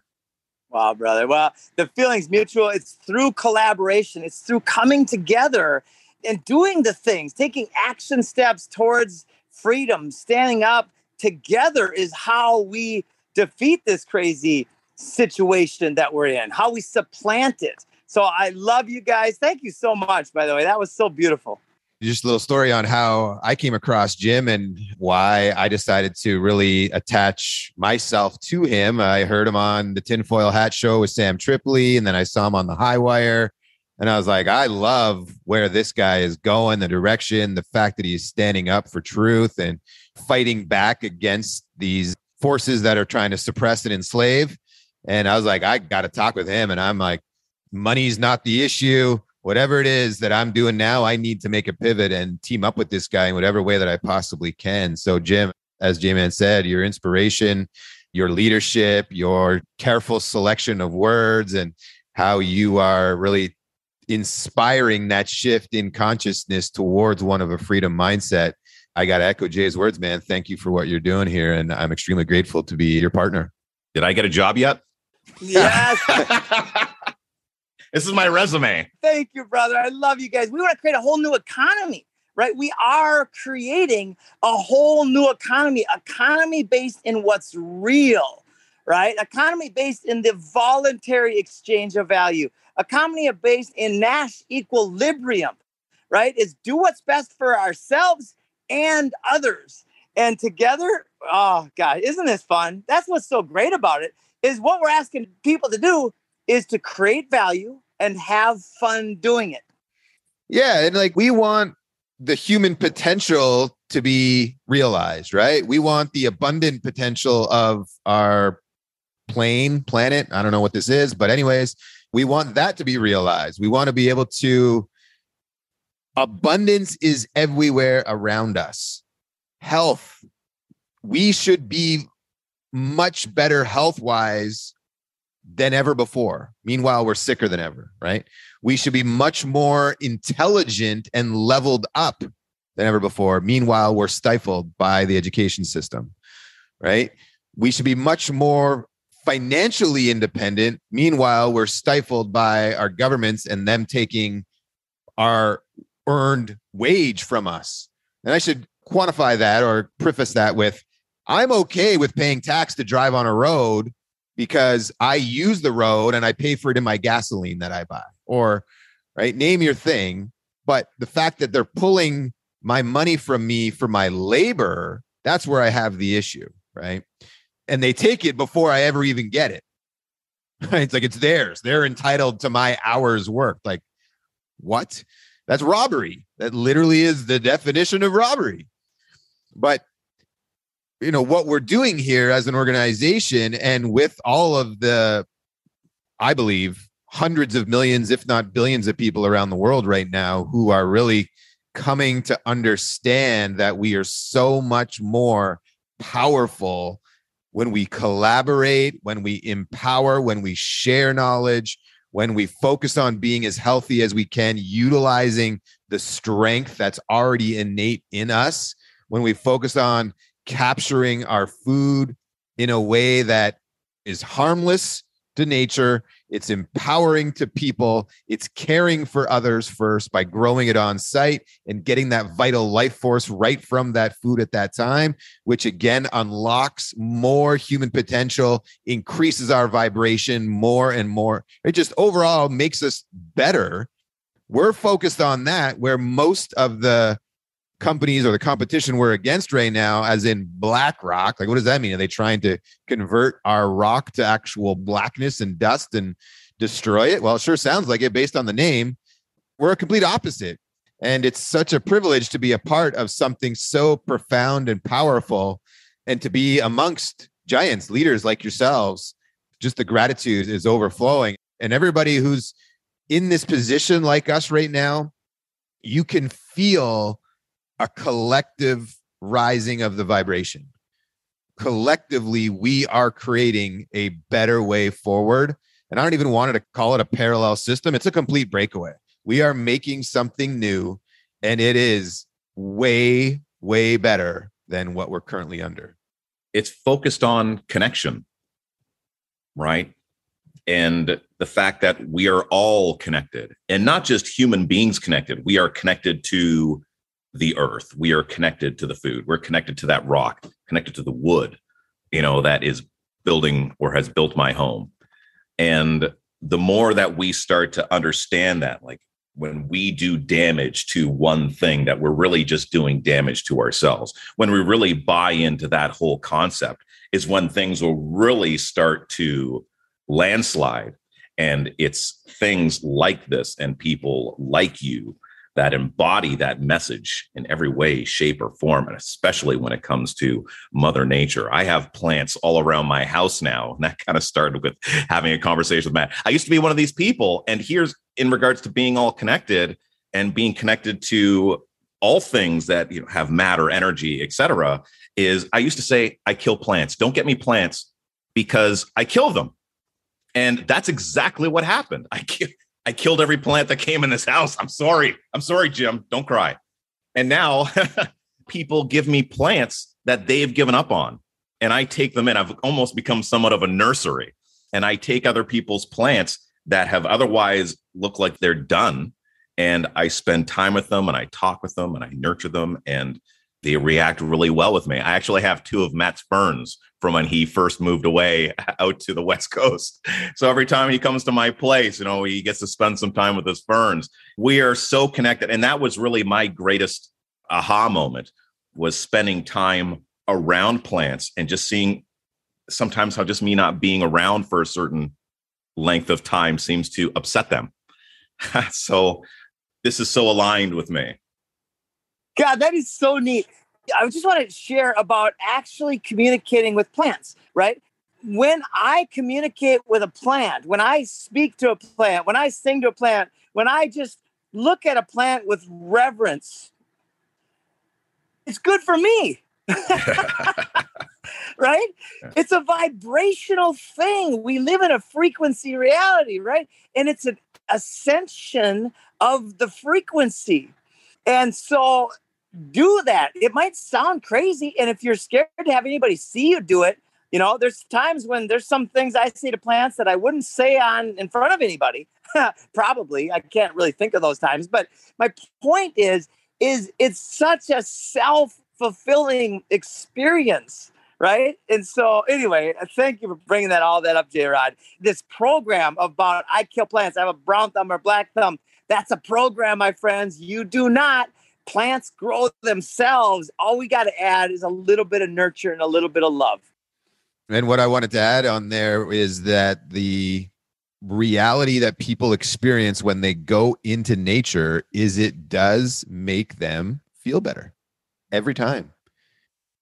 Wow, brother. Well, the feeling's mutual. It's through collaboration, it's through coming together and doing the things, taking action steps towards freedom, standing up together is how we defeat this crazy situation that we're in, how we supplant it. So I love you guys. Thank you so much, by the way. That was so beautiful just a little story on how I came across Jim and why I decided to really attach myself to him. I heard him on the Tinfoil Hat Show with Sam Tripoli, and then I saw him on the High Wire. And I was like, I love where this guy is going, the direction, the fact that he's standing up for truth and fighting back against these forces that are trying to suppress and enslave. And I was like, I got to talk with him. And I'm like, money's not the issue. Whatever it is that I'm doing now, I need to make a pivot and team up with this guy in whatever way that I possibly can. So, Jim, as J Man said, your inspiration, your leadership, your careful selection of words, and how you are really inspiring that shift in consciousness towards one of a freedom mindset. I got to echo Jay's words, man. Thank you for what you're doing here. And I'm extremely grateful to be your partner. Did I get a job yet? Yes. this is my resume. Thank you, brother. I love you guys. We want to create a whole new economy, right? We are creating a whole new economy, economy based in what's real, right? Economy based in the voluntary exchange of value, economy based in Nash equilibrium, right? Is do what's best for ourselves and others. And together, oh God, isn't this fun? That's what's so great about it. Is what we're asking people to do is to create value and have fun doing it. Yeah. And like we want the human potential to be realized, right? We want the abundant potential of our plane, planet. I don't know what this is, but, anyways, we want that to be realized. We want to be able to, abundance is everywhere around us. Health, we should be much better health wise than ever before. Meanwhile, we're sicker than ever, right? We should be much more intelligent and leveled up than ever before. Meanwhile, we're stifled by the education system, right? We should be much more financially independent. Meanwhile, we're stifled by our governments and them taking our earned wage from us. And I should quantify that or preface that with I'm okay with paying tax to drive on a road because I use the road and I pay for it in my gasoline that I buy. Or, right, name your thing. But the fact that they're pulling my money from me for my labor, that's where I have the issue, right? And they take it before I ever even get it. Right? It's like it's theirs. They're entitled to my hours worked. Like, what? That's robbery. That literally is the definition of robbery. But you know what we're doing here as an organization and with all of the i believe hundreds of millions if not billions of people around the world right now who are really coming to understand that we are so much more powerful when we collaborate when we empower when we share knowledge when we focus on being as healthy as we can utilizing the strength that's already innate in us when we focus on capturing our food in a way that is harmless to nature. It's empowering to people. It's caring for others first by growing it on site and getting that vital life force right from that food at that time, which again unlocks more human potential, increases our vibration more and more. It just overall makes us better. We're focused on that where most of the companies or the competition we're against right now, as in BlackRock. Like, what does that mean? Are they trying to convert our rock to actual blackness and dust and destroy it? Well, it sure sounds like it based on the name. We're a complete opposite. And it's such a privilege to be a part of something so profound and powerful and to be amongst giants, leaders like yourselves. Just the gratitude is overflowing. And everybody who's in this position like us right now, you can feel a collective rising of the vibration. Collectively, we are creating a better way forward. And I don't even want to call it a parallel system, it's a complete breakaway. We are making something new, and it is way, way better than what we're currently under. It's focused on connection, right? And the fact that we are all connected and not just human beings connected, we are connected to the earth. We are connected to the food. We're connected to that rock, connected to the wood, you know, that is building or has built my home. And the more that we start to understand that, like when we do damage to one thing, that we're really just doing damage to ourselves. When we really buy into that whole concept, is when things will really start to landslide. And it's things like this and people like you that embody that message in every way, shape, or form, and especially when it comes to Mother Nature. I have plants all around my house now, and that kind of started with having a conversation with Matt. I used to be one of these people, and here's in regards to being all connected and being connected to all things that you know have matter, energy, etc. Is I used to say I kill plants. Don't get me plants because I kill them. And that's exactly what happened. I I killed every plant that came in this house. I'm sorry. I'm sorry, Jim. Don't cry. And now people give me plants that they've given up on. And I take them in. I've almost become somewhat of a nursery. And I take other people's plants that have otherwise looked like they're done. And I spend time with them and I talk with them and I nurture them. And they react really well with me. I actually have two of Matt's ferns from when he first moved away out to the West Coast. So every time he comes to my place, you know, he gets to spend some time with his ferns. We are so connected. And that was really my greatest aha moment was spending time around plants and just seeing sometimes how just me not being around for a certain length of time seems to upset them. so this is so aligned with me. God, that is so neat. I just want to share about actually communicating with plants, right? When I communicate with a plant, when I speak to a plant, when I sing to a plant, when I just look at a plant with reverence, it's good for me. right? It's a vibrational thing. We live in a frequency reality, right? And it's an ascension of the frequency. And so do that. It might sound crazy. And if you're scared to have anybody see you do it, you know, there's times when there's some things I say to plants that I wouldn't say on in front of anybody. Probably. I can't really think of those times. But my point is, is it's such a self-fulfilling experience right? And so, anyway, thank you for bringing that all that up, J Rod. This program about I kill plants. I have a brown thumb or black thumb. That's a program, my friends. You do not plants grow themselves. All we got to add is a little bit of nurture and a little bit of love. And what I wanted to add on there is that the reality that people experience when they go into nature is it does make them feel better every time.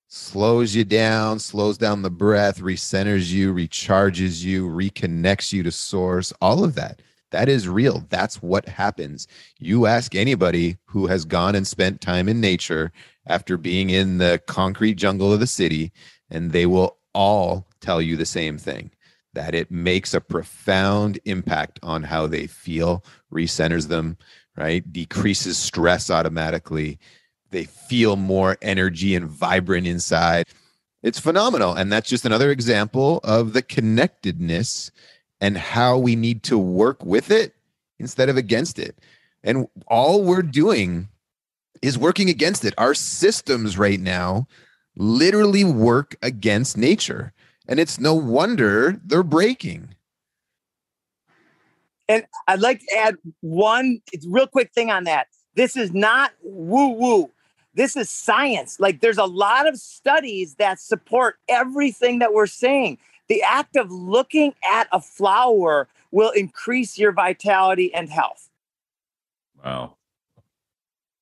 Slows you down, slows down the breath, recenters you, recharges you, reconnects you to source, all of that. That is real. That's what happens. You ask anybody who has gone and spent time in nature after being in the concrete jungle of the city, and they will all tell you the same thing that it makes a profound impact on how they feel, recenters them, right? Decreases stress automatically. They feel more energy and vibrant inside. It's phenomenal. And that's just another example of the connectedness and how we need to work with it instead of against it. And all we're doing is working against it. Our systems right now literally work against nature. And it's no wonder they're breaking. And I'd like to add one real quick thing on that. This is not woo woo. This is science. Like there's a lot of studies that support everything that we're saying the act of looking at a flower will increase your vitality and health. Wow.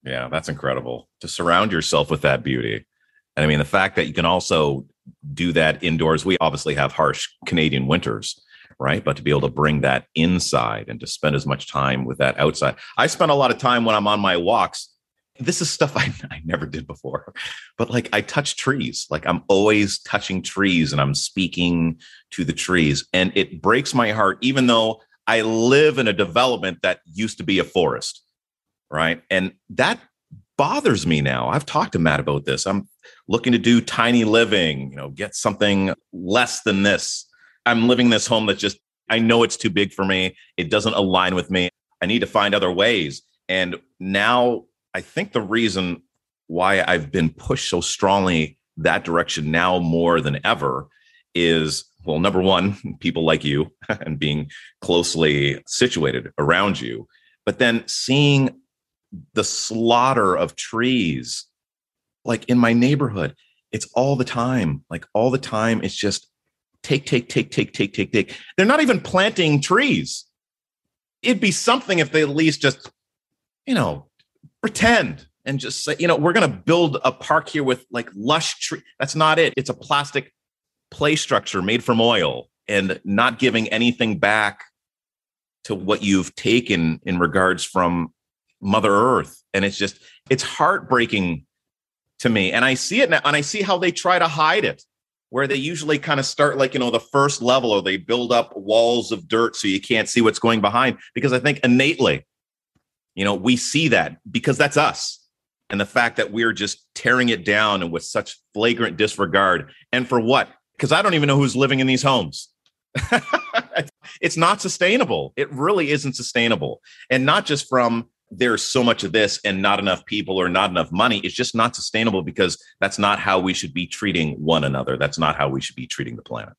Yeah, that's incredible to surround yourself with that beauty. And I mean, the fact that you can also do that indoors, we obviously have harsh Canadian winters, right? But to be able to bring that inside and to spend as much time with that outside. I spend a lot of time when I'm on my walks this is stuff I, I never did before but like i touch trees. Like i'm always touching trees and i'm speaking to the trees and it breaks my heart even though i live in a development that used to be a forest right? And that bothers me now. I've talked to matt about this. I'm looking to do tiny living you know get something less than this. I'm living this home that's just i know it's too big for me. It doesn't align with me. I need to find other ways. And now I think the reason why I've been pushed so strongly that direction now more than ever is well, number one, people like you and being closely situated around you, but then seeing the slaughter of trees like in my neighborhood, it's all the time. Like all the time, it's just take, take, take, take, take, take, take. They're not even planting trees. It'd be something if they at least just, you know, pretend and just say, you know, we're going to build a park here with like lush tree. That's not it. It's a plastic play structure made from oil and not giving anything back to what you've taken in regards from Mother Earth. And it's just, it's heartbreaking to me. And I see it now, and I see how they try to hide it, where they usually kind of start like, you know, the first level or they build up walls of dirt so you can't see what's going behind. Because I think innately, you know, we see that because that's us. And the fact that we're just tearing it down and with such flagrant disregard. And for what? Because I don't even know who's living in these homes. it's not sustainable. It really isn't sustainable. And not just from there's so much of this and not enough people or not enough money. It's just not sustainable because that's not how we should be treating one another. That's not how we should be treating the planet.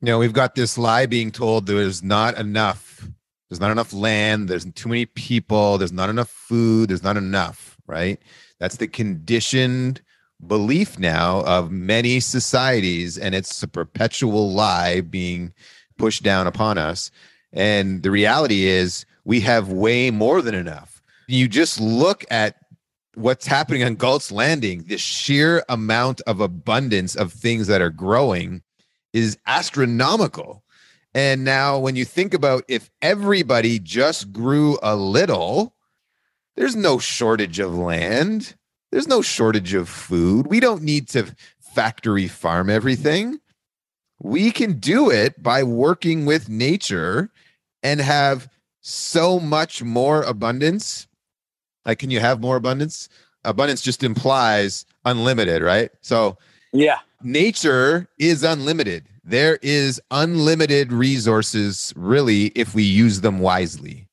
You know, we've got this lie being told there's not enough. There's not enough land. There's too many people. There's not enough food. There's not enough, right? That's the conditioned belief now of many societies. And it's a perpetual lie being pushed down upon us. And the reality is, we have way more than enough. You just look at what's happening on Galt's Landing, the sheer amount of abundance of things that are growing is astronomical. And now, when you think about if everybody just grew a little, there's no shortage of land, there's no shortage of food. We don't need to factory farm everything. We can do it by working with nature and have so much more abundance. Like, can you have more abundance? Abundance just implies unlimited, right? So, yeah, nature is unlimited. There is unlimited resources, really, if we use them wisely.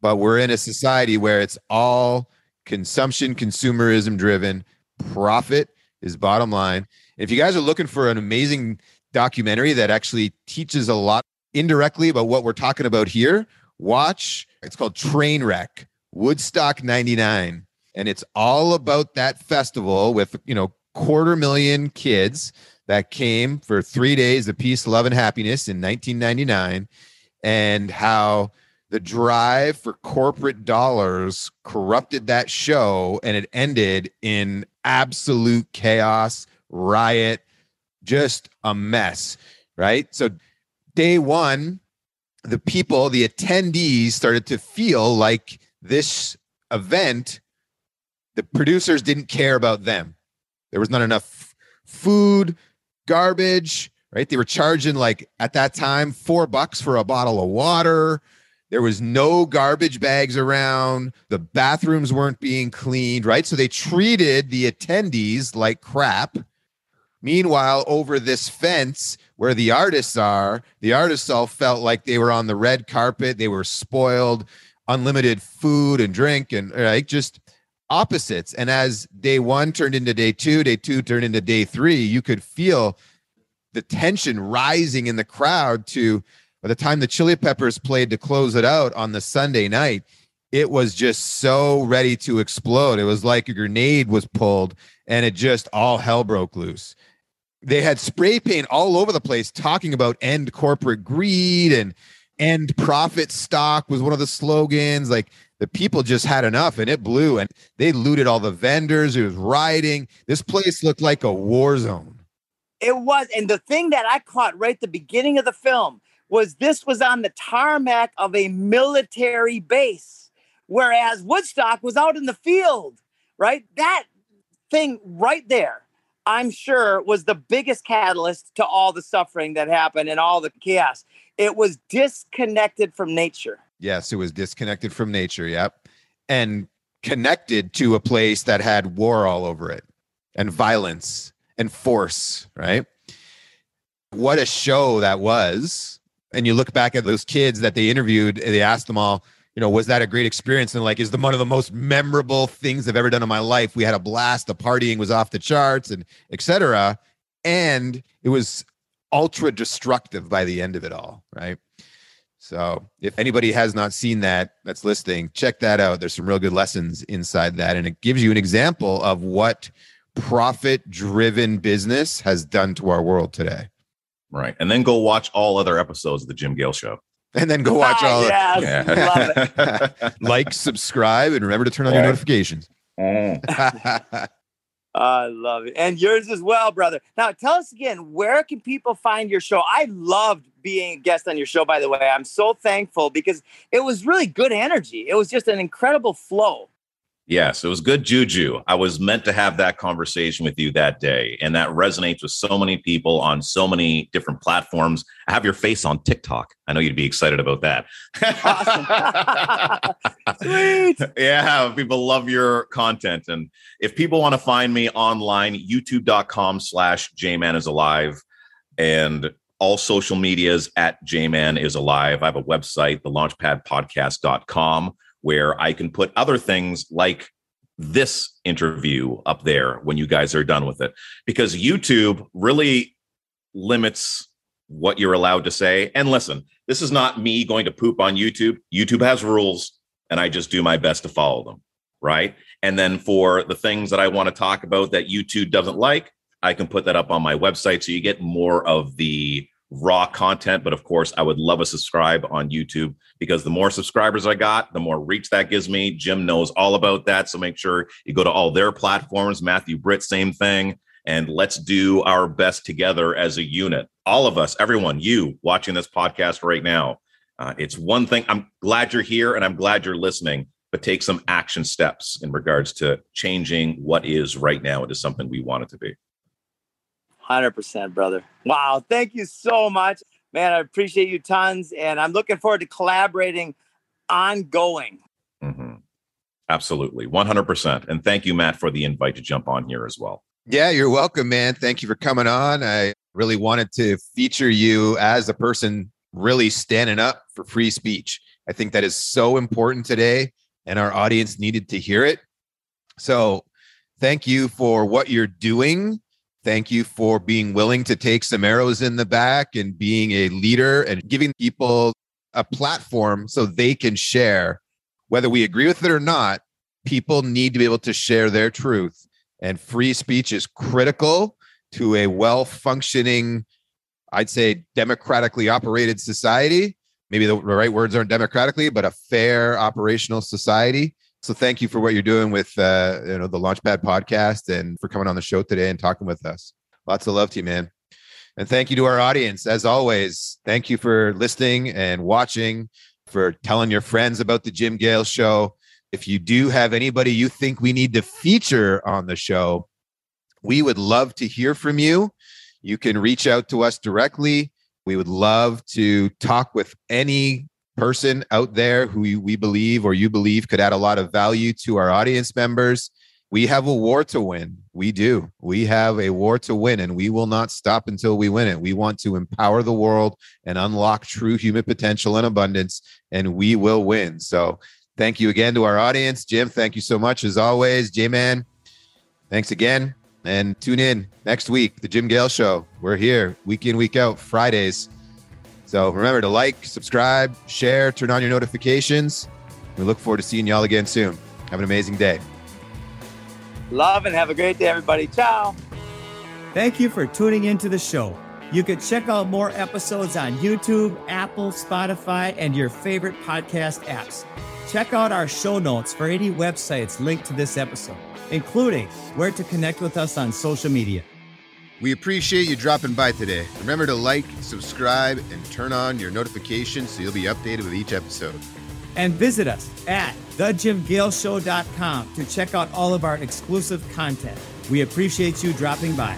But we're in a society where it's all consumption, consumerism driven. Profit is bottom line. If you guys are looking for an amazing documentary that actually teaches a lot indirectly about what we're talking about here, watch. It's called Trainwreck Woodstock 99. And it's all about that festival with, you know, quarter million kids that came for three days of peace, love, and happiness in 1999, and how the drive for corporate dollars corrupted that show and it ended in absolute chaos, riot, just a mess. Right. So, day one, the people, the attendees started to feel like this event, the producers didn't care about them. There was not enough food, garbage, right? They were charging like at that time four bucks for a bottle of water. There was no garbage bags around. The bathrooms weren't being cleaned, right? So they treated the attendees like crap. Meanwhile, over this fence, where the artists are, the artists all felt like they were on the red carpet. They were spoiled, unlimited food and drink, and like just opposites. And as day one turned into day two, day two turned into day three, you could feel the tension rising in the crowd to by the time the chili peppers played to close it out on the sunday night it was just so ready to explode. It was like a grenade was pulled and it just all hell broke loose. They had spray paint all over the place talking about end corporate greed and end profit stock was one of the slogans. Like the people just had enough and it blew and they looted all the vendors it was rioting this place looked like a war zone it was and the thing that i caught right at the beginning of the film was this was on the tarmac of a military base whereas woodstock was out in the field right that thing right there I'm sure was the biggest catalyst to all the suffering that happened and all the chaos. It was disconnected from nature. Yes, it was disconnected from nature. Yep. And connected to a place that had war all over it and violence and force, right? What a show that was. And you look back at those kids that they interviewed, they asked them all, you know, was that a great experience? And like, is the one of the most memorable things I've ever done in my life? We had a blast. The partying was off the charts and etc. And it was ultra destructive by the end of it all, right? So if anybody has not seen that that's listening, check that out. There's some real good lessons inside that. And it gives you an example of what profit driven business has done to our world today. Right. And then go watch all other episodes of the Jim Gale show. and then go watch ah, all the yes, love it. like, subscribe, and remember to turn on your Yeah. notifications. Mm. I love it. And yours as well, brother. Now, tell us again, where can people find your show? I loved being a guest on your show, by the way. I'm so thankful because it was really good energy. It was just an incredible flow. Yes, it was good juju. I was meant to have that conversation with you that day, and that resonates with so many people on so many different platforms. I have your face on TikTok. I know you'd be excited about that. Sweet. yeah, people love your content. And if people want to find me online, youtube.com slash jman is alive and all social medias at jman is alive. I have a website, the launchpadpodcast.com, where I can put other things like this interview up there when you guys are done with it. Because YouTube really limits what you're allowed to say. And listen, this is not me going to poop on YouTube. YouTube has rules and I just do my best to follow them. Right. And then for the things that I want to talk about that YouTube doesn't like, I can put that up on my website so you get more of the raw content. But of course, I would love a subscribe on YouTube because the more subscribers I got, the more reach that gives me. Jim knows all about that. So make sure you go to all their platforms. Matthew Britt, same thing. And let's do our best together as a unit. All of us, everyone, you watching this podcast right now. Uh, it's one thing. I'm glad you're here and I'm glad you're listening, but take some action steps in regards to changing what is right now into something we want it to be. 100%, brother. Wow. Thank you so much. Man, I appreciate you tons. And I'm looking forward to collaborating ongoing. hmm Absolutely. 100%. And thank you, Matt, for the invite to jump on here as well. Yeah, you're welcome, man. Thank you for coming on. I really wanted to feature you as a person really standing up for free speech. I think that is so important today, and our audience needed to hear it. So, thank you for what you're doing. Thank you for being willing to take some arrows in the back and being a leader and giving people a platform so they can share. Whether we agree with it or not, people need to be able to share their truth. And free speech is critical to a well functioning i'd say democratically operated society. Maybe the right words aren't democratically but a fair operational society so thank you for what you're doing with uh, you know the launchpad podcast and for coming on the show today and talking with us lots of love to you man and thank you to our audience as always thank you for listening and watching for telling your friends about the jim gale show if you do have anybody you think we need to feature on the show, we would love to hear from you. You can reach out to us directly. We would love to talk with any person out there who we believe or you believe could add a lot of value to our audience members. We have a war to win. We do. We have a war to win, and we will not stop until we win it. We want to empower the world and unlock true human potential and abundance, and we will win. So, Thank you again to our audience. Jim, thank you so much as always. J Man, thanks again. And tune in next week, The Jim Gale Show. We're here week in, week out, Fridays. So remember to like, subscribe, share, turn on your notifications. We look forward to seeing y'all again soon. Have an amazing day. Love and have a great day, everybody. Ciao. Thank you for tuning into the show. You can check out more episodes on YouTube, Apple, Spotify, and your favorite podcast apps. Check out our show notes for any websites linked to this episode, including where to connect with us on social media. We appreciate you dropping by today. Remember to like, subscribe, and turn on your notifications so you'll be updated with each episode. And visit us at thejimgaleshow.com to check out all of our exclusive content. We appreciate you dropping by.